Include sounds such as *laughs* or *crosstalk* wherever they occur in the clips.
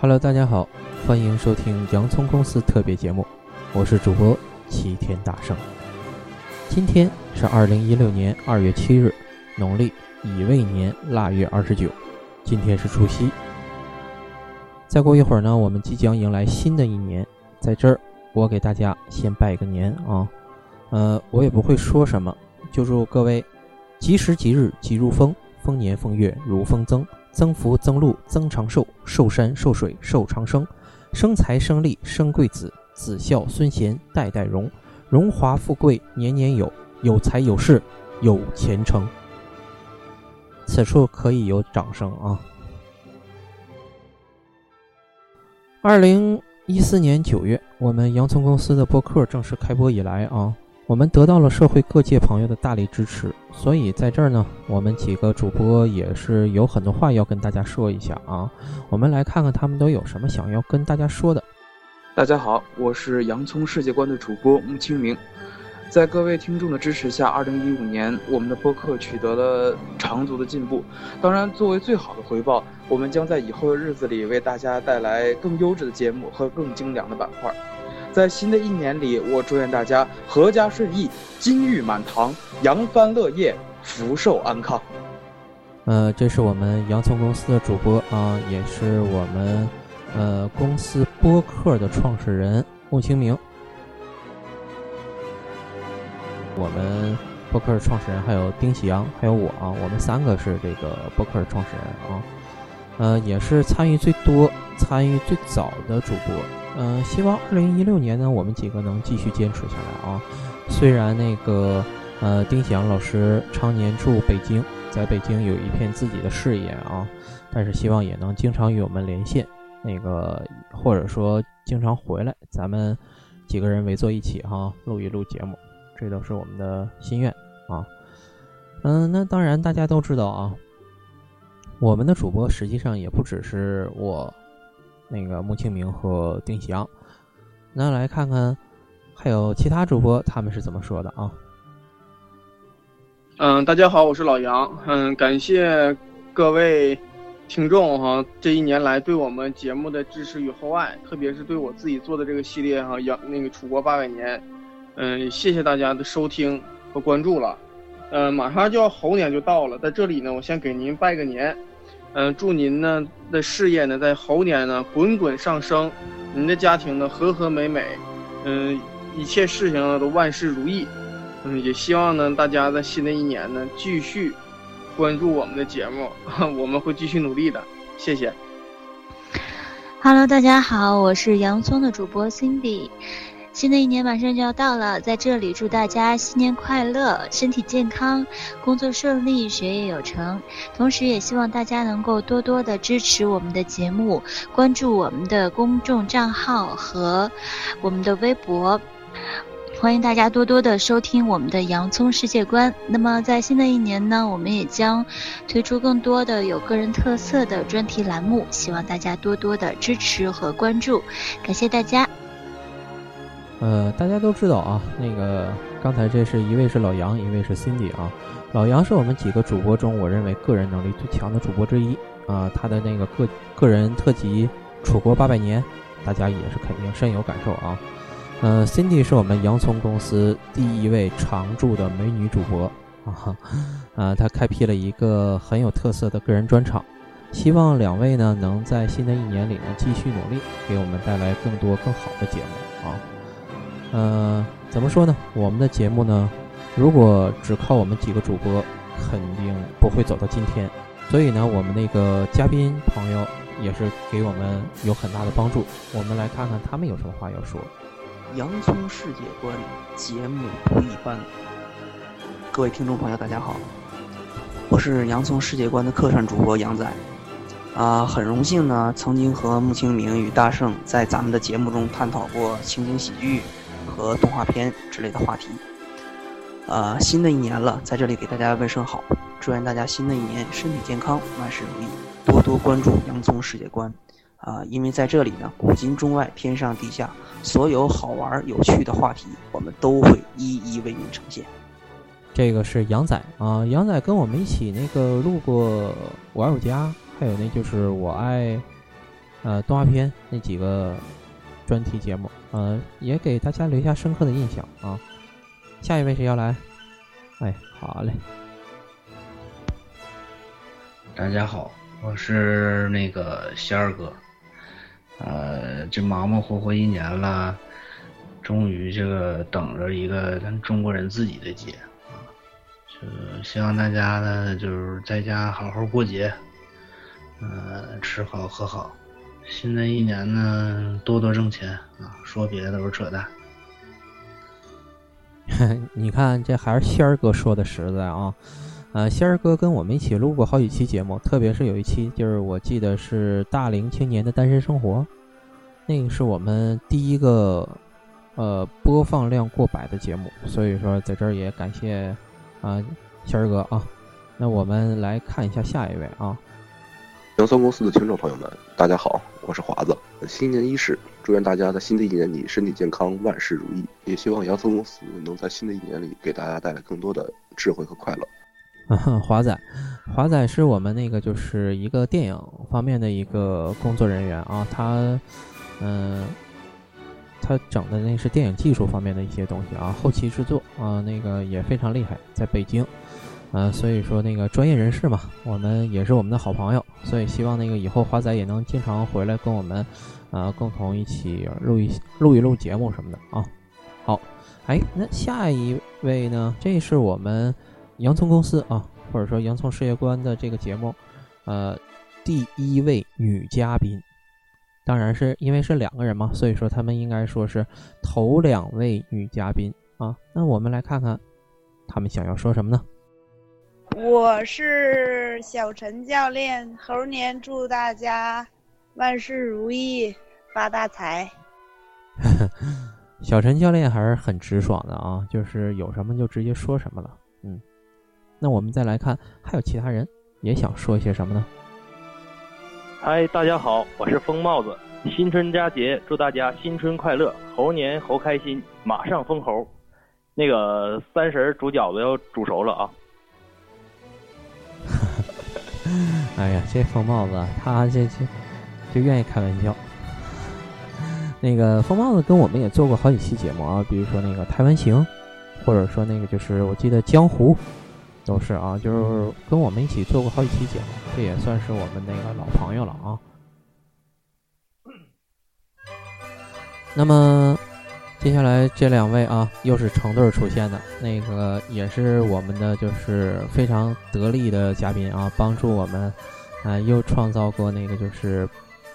Hello，大家好，欢迎收听洋葱公司特别节目，我是主播齐天大圣。今天是二零一六年二月七日，农历乙未年腊月二十九，今天是除夕。再过一会儿呢，我们即将迎来新的一年，在这儿我给大家先拜个年啊，呃，我也不会说什么，就祝各位吉时吉日吉如风，丰年丰月如风增。增福增禄增长寿，寿山寿水寿长生，生财生利生贵子，子孝孙贤代代荣，荣华富贵年年有，有财有势有前程。此处可以有掌声啊！二零一四年九月，我们洋葱公司的播客正式开播以来啊。我们得到了社会各界朋友的大力支持，所以在这儿呢，我们几个主播也是有很多话要跟大家说一下啊。我们来看看他们都有什么想要跟大家说的。大家好，我是洋葱世界观的主播穆清明，在各位听众的支持下，二零一五年我们的播客取得了长足的进步。当然，作为最好的回报，我们将在以后的日子里为大家带来更优质的节目和更精良的板块。在新的一年里，我祝愿大家阖家顺意、金玉满堂、扬帆乐业、福寿安康。呃，这是我们洋葱公司的主播啊，也是我们呃公司播客的创始人穆清明。我们播客创始人还有丁喜阳，还有我啊，我们三个是这个播客创始人啊，呃，也是参与最多、参与最早的主播。嗯，希望二零一六年呢，我们几个能继续坚持下来啊。虽然那个呃，丁翔老师常年住北京，在北京有一片自己的事业啊，但是希望也能经常与我们连线，那个或者说经常回来，咱们几个人围坐一起哈，录一录节目，这都是我们的心愿啊。嗯，那当然大家都知道啊，我们的主播实际上也不只是我。那个穆清明和丁喜阳，那来看看还有其他主播他们是怎么说的啊？嗯，大家好，我是老杨。嗯，感谢各位听众哈，这一年来对我们节目的支持与厚爱，特别是对我自己做的这个系列哈，杨那个楚国八百年，嗯，谢谢大家的收听和关注了。嗯，马上就要猴年就到了，在这里呢，我先给您拜个年。嗯，祝您呢的事业呢在猴年呢滚滚上升，您的家庭呢和和美美，嗯，一切事情呢都万事如意，嗯，也希望呢大家在新的一年呢继续关注我们的节目，*laughs* 我们会继续努力的，谢谢。Hello，大家好，我是洋葱的主播 Cindy。新的一年马上就要到了，在这里祝大家新年快乐，身体健康，工作顺利，学业有成。同时，也希望大家能够多多的支持我们的节目，关注我们的公众账号和我们的微博。欢迎大家多多的收听我们的洋葱世界观。那么，在新的一年呢，我们也将推出更多的有个人特色的专题栏目，希望大家多多的支持和关注。感谢大家。呃，大家都知道啊，那个刚才这是一位是老杨，一位是 Cindy 啊。老杨是我们几个主播中，我认为个人能力最强的主播之一啊。他的那个个个人特辑《楚国八百年》，大家也是肯定深有感受啊。呃，Cindy 是我们洋葱公司第一位常驻的美女主播啊，啊，*laughs* 她开辟了一个很有特色的个人专场。希望两位呢，能在新的一年里呢继续努力，给我们带来更多更好的节目啊。呃，怎么说呢？我们的节目呢，如果只靠我们几个主播，肯定不会走到今天。所以呢，我们那个嘉宾朋友也是给我们有很大的帮助。我们来看看他们有什么话要说。洋葱世界观节目不一般。各位听众朋友，大家好，我是洋葱世界观的客串主播杨仔。啊，很荣幸呢，曾经和穆清明与大圣在咱们的节目中探讨过情景喜剧。和动画片之类的话题，呃，新的一年了，在这里给大家问声好，祝愿大家新的一年身体健康，万事如意，多多关注洋葱世界观，啊，因为在这里呢，古今中外，天上地下，所有好玩有趣的话题，我们都会一一为您呈现。这个是杨仔啊，杨仔跟我们一起那个录过《我爱我家》，还有那就是我爱呃动画片那几个专题节目，呃，也给大家留下深刻的印象啊。下一位谁要来？哎，好嘞。大家好，我是那个仙儿哥。呃，这忙忙活活一年了，终于这个等着一个咱中国人自己的节啊！就希望大家呢，就是在家好好过节，呃，吃好喝好。新的一年呢，多多挣钱啊！说别的都是扯淡。*laughs* 你看，这还是仙儿哥说的实在啊。呃，仙儿哥跟我们一起录过好几期节目，特别是有一期，就是我记得是大龄青年的单身生活，那个是我们第一个呃播放量过百的节目，所以说在这儿也感谢啊仙儿哥啊。那我们来看一下下一位啊，洋葱公司的听众朋友们，大家好，我是华子。新年伊始，祝愿大家在新的一年里身体健康，万事如意。也希望洋葱公司能在新的一年里给大家带来更多的智慧和快乐。嗯 *laughs* 华仔，华仔是我们那个就是一个电影方面的一个工作人员啊，他，嗯，他整的那是电影技术方面的一些东西啊，后期制作啊，那个也非常厉害，在北京，呃，所以说那个专业人士嘛，我们也是我们的好朋友，所以希望那个以后华仔也能经常回来跟我们，呃，共同一起录一录一录节目什么的啊。好，哎，那下一位呢？这是我们。洋葱公司啊，或者说洋葱事业观的这个节目，呃，第一位女嘉宾，当然是因为是两个人嘛，所以说他们应该说是头两位女嘉宾啊。那我们来看看他们想要说什么呢？我是小陈教练，猴年祝大家万事如意，发大财。*laughs* 小陈教练还是很直爽的啊，就是有什么就直接说什么了，嗯。那我们再来看，还有其他人也想说一些什么呢？嗨，大家好，我是疯帽子。新春佳节，祝大家新春快乐，猴年猴开心，马上封猴。那个三十煮饺子要煮熟了啊！哎呀，这疯帽子他这这就愿意开玩笑。*laughs* 那个疯帽子跟我们也做过好几期节目啊，比如说那个台湾行，或者说那个就是我记得江湖。都是啊，就是跟我们一起做过好几期节目，这也算是我们那个老朋友了啊。*coughs* 那么接下来这两位啊，又是成对出现的，那个也是我们的就是非常得力的嘉宾啊，帮助我们啊又创造过那个就是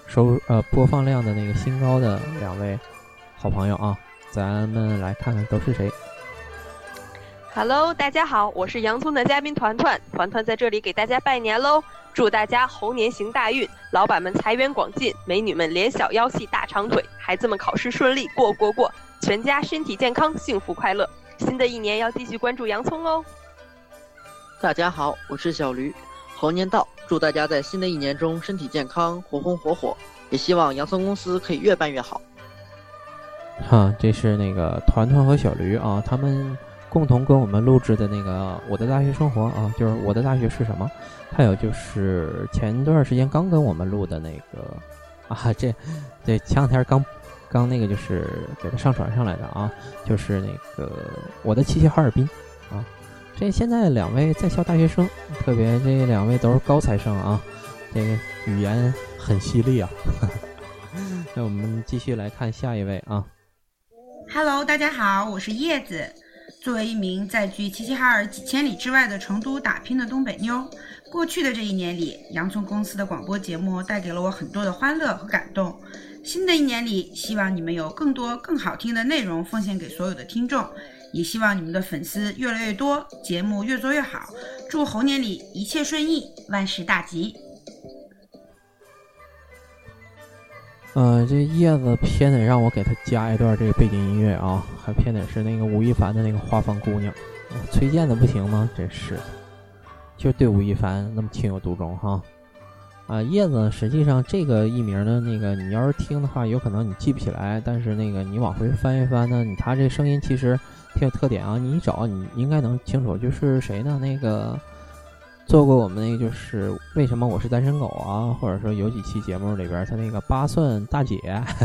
收呃播放量的那个新高的两位好朋友啊，咱们来看看都是谁。Hello，大家好，我是洋葱的嘉宾团团，团团在这里给大家拜年喽！祝大家猴年行大运，老板们财源广进，美女们脸小腰细大长腿，孩子们考试顺利过过过，全家身体健康幸福快乐。新的一年要继续关注洋葱哦。大家好，我是小驴，猴年到，祝大家在新的一年中身体健康，红红火火，也希望洋葱公司可以越办越好。哈，这是那个团团和小驴啊，他们。共同跟我们录制的那个《我的大学生活》啊，就是我的大学是什么？还有就是前段时间刚跟我们录的那个啊，这这前两天刚刚那个就是给他上传上来的啊，就是那个我的齐齐哈尔滨啊。这现在两位在校大学生，特别这两位都是高材生啊，这个语言很犀利啊。*laughs* 那我们继续来看下一位啊。Hello，大家好，我是叶子。作为一名在距齐齐哈尔几千里之外的成都打拼的东北妞，过去的这一年里，洋葱公司的广播节目带给了我很多的欢乐和感动。新的一年里，希望你们有更多更好听的内容奉献给所有的听众，也希望你们的粉丝越来越多，节目越做越好。祝猴年里一切顺意，万事大吉。呃，这叶子偏得让我给他加一段这个背景音乐啊，还偏得是那个吴亦凡的那个《花房姑娘》，崔健的不行吗？真是，就对吴亦凡那么情有独钟哈。啊，叶子实际上这个艺名呢，那个你要是听的话，有可能你记不起来，但是那个你往回翻一翻呢，你他这声音其实挺有特点啊，你一找你应该能清楚，就是谁呢？那个做过我们那个就是为什么我是单身狗啊？或者说有几期节目里边，他那个八蒜大姐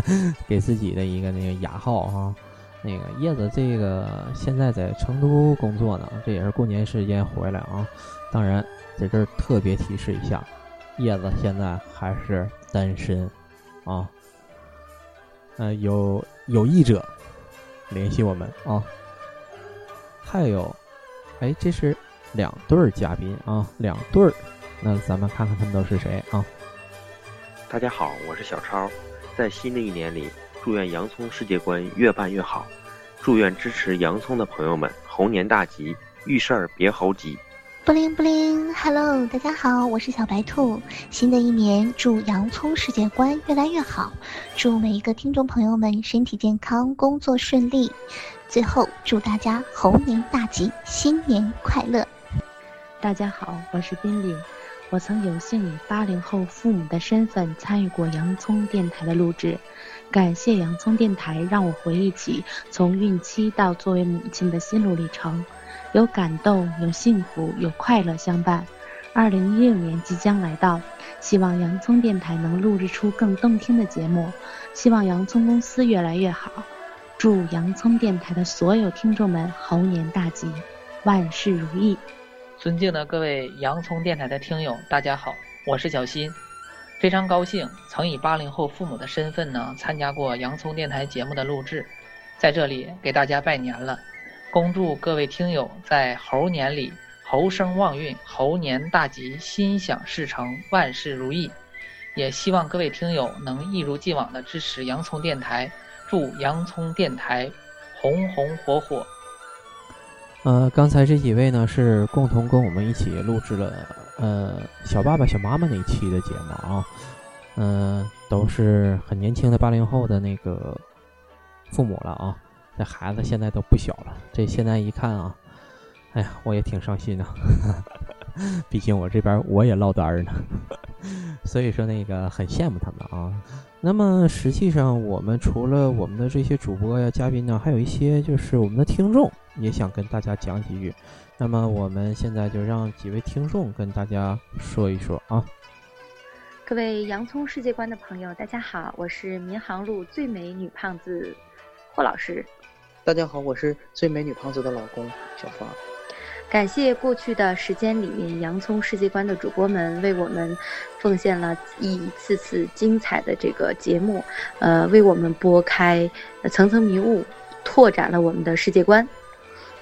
*laughs* 给自己的一个那个雅号哈。那个叶子这个现在在成都工作呢，这也是过年时间回来啊。当然在这儿特别提示一下，叶子现在还是单身啊。呃，有有意者联系我们啊。还有，哎，这是两对儿嘉宾啊，两对儿。那咱们看看他们都是谁啊？大家好，我是小超，在新的一年里。祝愿洋葱世界观越办越好，祝愿支持洋葱的朋友们猴年大吉，遇事儿别猴急。布灵布灵，Hello，大家好，我是小白兔。新的一年，祝洋葱世界观越来越好，祝每一个听众朋友们身体健康，工作顺利。最后，祝大家猴年大吉，新年快乐。大家好，我是宾利，我曾有幸以八零后父母的身份参与过洋葱电台的录制。感谢洋葱电台，让我回忆起从孕期到作为母亲的心路历程，有感动，有幸福，有快乐相伴。二零一六年即将来到，希望洋葱电台能录制出更动听的节目，希望洋葱公司越来越好。祝洋葱电台的所有听众们猴年大吉，万事如意。尊敬的各位洋葱电台的听友，大家好，我是小新。非常高兴曾以八零后父母的身份呢参加过洋葱电台节目的录制，在这里给大家拜年了，恭祝各位听友在猴年里猴生旺运，猴年大吉，心想事成，万事如意。也希望各位听友能一如既往的支持洋葱电台，祝洋葱电台红红火火。呃，刚才这几位呢是共同跟我们一起录制了。呃，小爸爸、小妈妈那一期的节目啊，嗯，都是很年轻的八零后的那个父母了啊，这孩子现在都不小了。这现在一看啊，哎呀，我也挺伤心的，*laughs* 毕竟我这边我也落单呢，*laughs* 所以说那个很羡慕他们啊。那么实际上，我们除了我们的这些主播呀、嘉宾呢，还有一些就是我们的听众也想跟大家讲几句。那么我们现在就让几位听众跟大家说一说啊。各位洋葱世界观的朋友，大家好，我是民航路最美女胖子霍老师。大家好，我是最美女胖子的老公小芳。感谢过去的时间里面洋葱世界观的主播们为我们奉献了一次次精彩的这个节目，呃，为我们拨开层层迷雾，拓展了我们的世界观。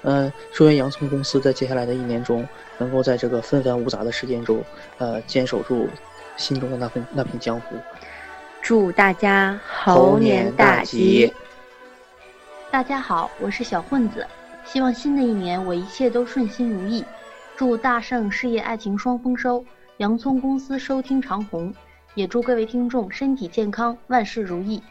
呃，祝愿洋葱公司在接下来的一年中，能够在这个纷繁芜杂的时间中，呃，坚守住心中的那份那片江湖。祝大家猴年大吉！大家好，我是小混子，希望新的一年我一切都顺心如意。祝大圣事业爱情双丰收，洋葱公司收听长虹，也祝各位听众身体健康，万事如意。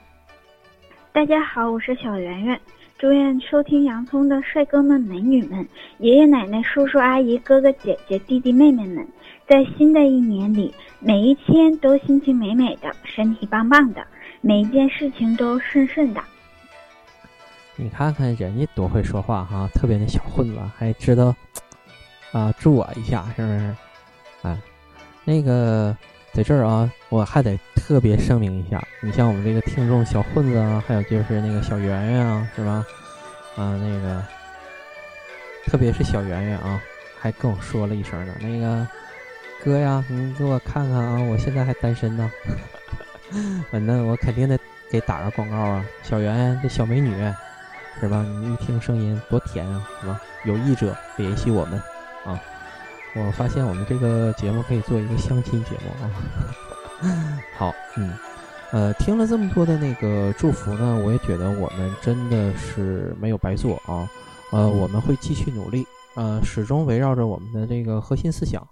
大家好，我是小圆圆。祝愿收听洋葱的帅哥们、美女们、爷爷奶奶、叔叔阿姨、哥哥姐姐、弟弟妹妹们，在新的一年里，每一天都心情美美的，身体棒棒的，每一件事情都顺顺的。你看看人家多会说话哈，特别那小混子还知道啊，助我一下是不是？啊，那个在这儿啊，我还得。特别声明一下，你像我们这个听众小混子啊，还有就是那个小圆圆啊，是吧？啊，那个，特别是小圆圆啊，还跟我说了一声呢，那个哥呀，你给我看看啊，我现在还单身呢。*laughs* 反正我肯定得给打个广告啊，小圆圆这小美女，是吧？你一听声音多甜啊，是吧？有意者联系我们啊。我发现我们这个节目可以做一个相亲节目啊。*laughs* 好，嗯，呃，听了这么多的那个祝福呢，我也觉得我们真的是没有白做啊，呃，我们会继续努力，呃，始终围绕着我们的这个核心思想，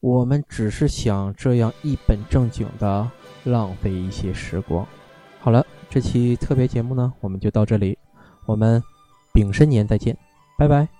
我们只是想这样一本正经的浪费一些时光。好了，这期特别节目呢，我们就到这里，我们丙申年再见，拜拜。